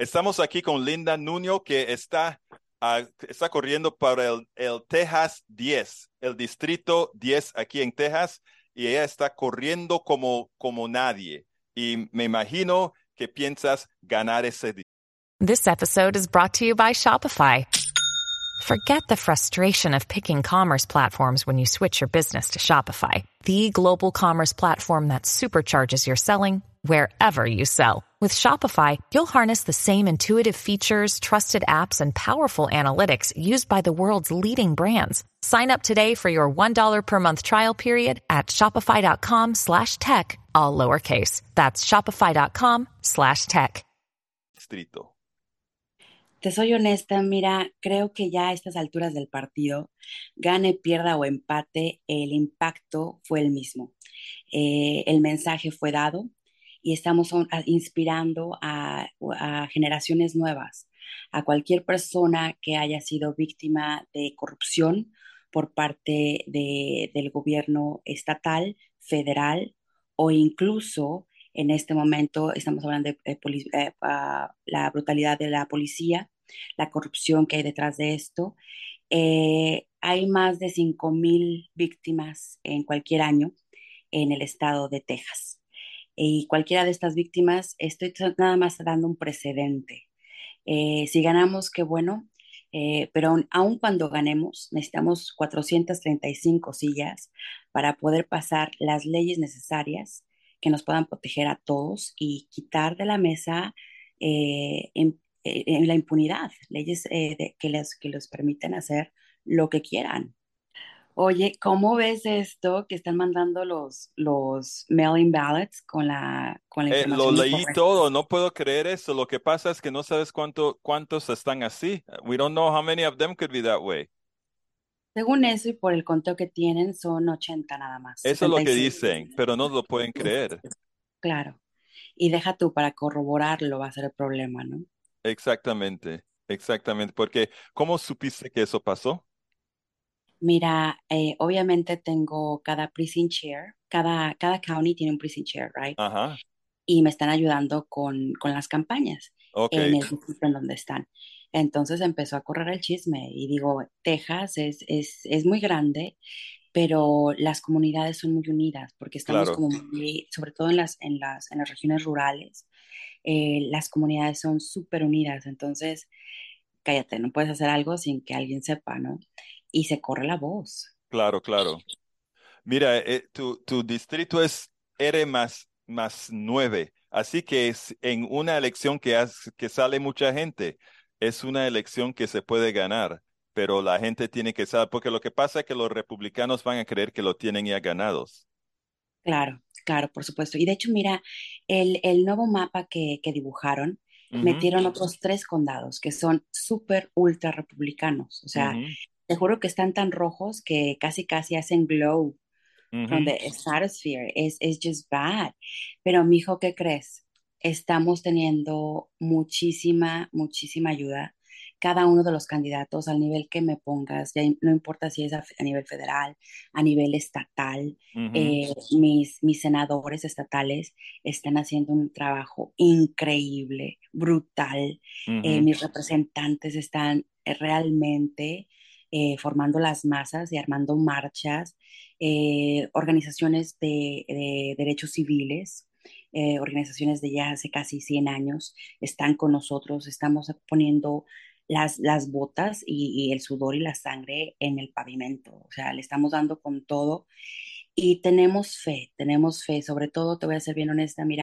Estamos aquí con Linda Nuño, que está, ah, está corriendo para el, el Texas 10, el distrito 10 aquí en Texas, y ella está corriendo como, como nadie. Y me imagino que piensas ganar ese día. This episode is brought to you by Shopify. Forget the frustration of picking commerce platforms when you switch your business to Shopify, the global commerce platform that supercharges your selling wherever you sell. With Shopify, you'll harness the same intuitive features, trusted apps, and powerful analytics used by the world's leading brands. Sign up today for your $1 per month trial period at shopify.com slash tech, all lowercase. That's shopify.com slash tech. Distrito. Te soy honesta, mira, creo que ya a estas alturas del partido, gane, pierda o empate, el impacto fue el mismo. Eh, el mensaje fue dado y estamos inspirando a, generaciones nuevas, a cualquier persona que haya sido víctima de corrupción por parte del gobierno estatal, federal o incluso en este momento estamos hablando de, ah, la brutalidad de la policía, la corrupción que hay detrás de esto. Eh, hay más de 5.000 víctimas en cualquier año en el estado de Texas. Y cualquiera de estas víctimas, estoy nada más dando un precedente. Eh, si ganamos, qué bueno, pero aun, cuando ganemos, necesitamos 435 sillas para poder pasar las leyes necesarias que nos puedan proteger a todos y quitar de la mesa eh, eh, la impunidad, leyes eh, que, les, que les permiten hacer lo que quieran. Oye, ¿cómo ves esto que están mandando los, los mail-in ballots con la, con la información? lo leí todo, no puedo creer eso. Lo que pasa es que no sabes cuánto, cuántos están así. We don't know how many of them could be that way. Según eso y por el conteo que tienen, son 80 nada más. Eso es lo que dicen, pero no lo pueden creer. Claro. Y deja tú, para corroborarlo va a ser el problema, ¿no? Exactamente, exactamente. Porque, ¿cómo supiste que eso pasó? Mira, eh, obviamente tengo cada precinct chair, cada, cada county tiene un precinct chair, right? Ajá. Y me están ayudando con, con las campañas en el distrito en donde están. Entonces empezó a correr el chisme y digo, Texas es, es, es muy grande, pero las comunidades son muy unidas porque estamos como muy, sobre todo en las, en las, en las regiones rurales, eh, las comunidades son súper unidas. Entonces, cállate, no puedes hacer algo sin que alguien sepa, ¿no? Y se corre la voz. Claro, claro. Mira, eh, tu, tu, distrito es R más, más 9, así que es en una elección que, que sale mucha gente es una elección que se puede ganar, pero la gente tiene que saber, porque lo que pasa es que los republicanos van a creer que lo tienen ya ganados. Claro, claro, por supuesto. Y de hecho, mira, el, el nuevo mapa que, que dibujaron, metieron otros tres condados que son súper ultra republicanos. O sea, te juro que están tan rojos que casi casi hacen glow from the stratosphere. Es just bad. Pero, mijo, ¿qué crees? estamos teniendo muchísima, muchísima ayuda. Cada uno de los candidatos, al nivel que me pongas, ya no importa si es a, nivel federal, a nivel estatal, eh, mis, mis senadores estatales están haciendo un trabajo increíble, brutal. Eh, mis representantes están realmente eh, formando las masas y armando marchas, organizaciones de derechos civiles eh, organizaciones de ya hace casi 100 años están con nosotros, estamos poniendo las, las botas y, el sudor y la sangre en el pavimento, o sea, le estamos dando con todo y tenemos fe, tenemos fe, sobre todo, te voy a ser bien honesta, mira.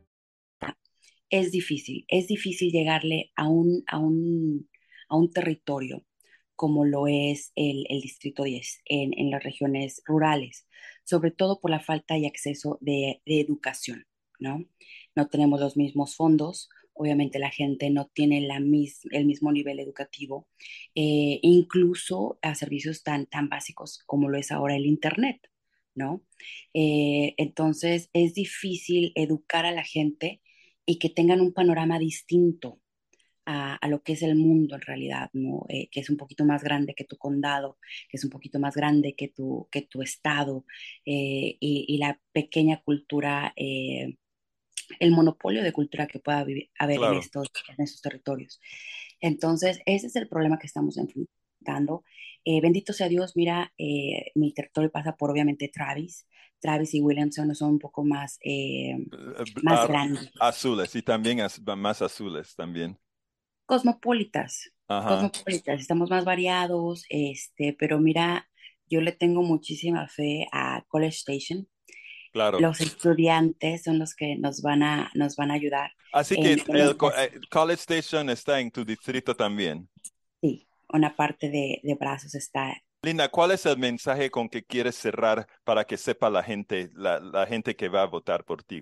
Es difícil, es difícil llegarle a un, a un, a un territorio como lo es el, Distrito 10 en, en, las regiones rurales, sobre todo por la falta de acceso de, de, educación, ¿no? No tenemos los mismos fondos obviamente la gente no tiene la el mismo nivel educativo, eh, incluso a servicios tan, tan básicos como lo es ahora el Internet, ¿no? Eh, entonces es difícil educar a la gente y que tengan un panorama distinto a, lo que es el mundo en realidad, ¿no? Eh, que es un poquito más grande que tu condado, que es un poquito más grande que tu, que tu estado y, y, la pequeña cultura el monopolio de cultura que pueda haber en, estos, en estos territorios. Entonces, ese es el problema que estamos enfrentando. Eh, bendito sea Dios, mira, eh, mi territorio pasa por obviamente Travis. Travis y Williamson son un poco más, eh, más grandes. Azules y también más azules también. Cosmopolitas. Cosmopolitas, estamos más variados, este, pero mira, yo le tengo muchísima fe a College Station. Los estudiantes son los que nos van a, nos van a ayudar. Así que el, eh, College Station está en tu distrito también. Una parte de, de Brazos está. Linda, ¿cuál es el mensaje con que quieres cerrar para que sepa la gente, la, la gente que va a votar por ti?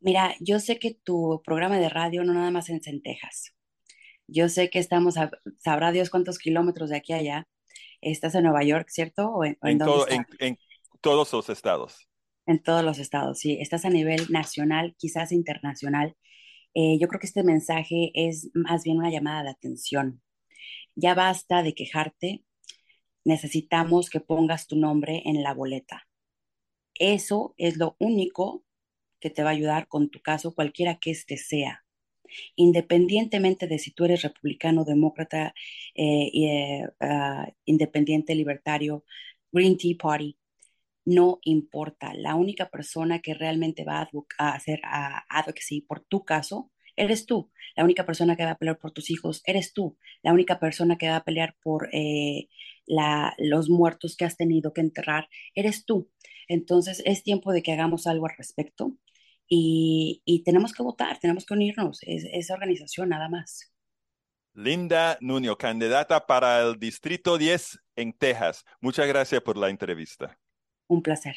Mira, yo sé que tu programa de radio no nada más en Centejas. Yo sé que estamos, a, sabrá Dios cuántos kilómetros de aquí a allá. Estás en Nueva York, ¿cierto? ¿O en, en, todo, en, todos los estados. En todos los estados, sí. Estás a nivel nacional, quizás internacional. Eh, yo creo que este mensaje es más bien una llamada de atención. Ya basta de quejarte. Necesitamos que pongas tu nombre en la boleta. Eso es lo único que te va a ayudar con tu caso, cualquiera que este sea. Independientemente de si tú eres republicano, demócrata, eh, eh, ah, independiente, libertario, Green Tea Party, no importa. La única persona que realmente va a, hacer advocacy por tu caso eres tú. La única persona que va a pelear por tus hijos eres tú. La única persona que va a pelear por eh, los muertos que has tenido que enterrar eres tú. Entonces es tiempo de que hagamos algo al respecto y, tenemos que votar, tenemos que unirnos. Es, esa organización nada más. Linda Nuño, candidata para el Distrito 10 en Texas. Muchas gracias por la entrevista. Un placer.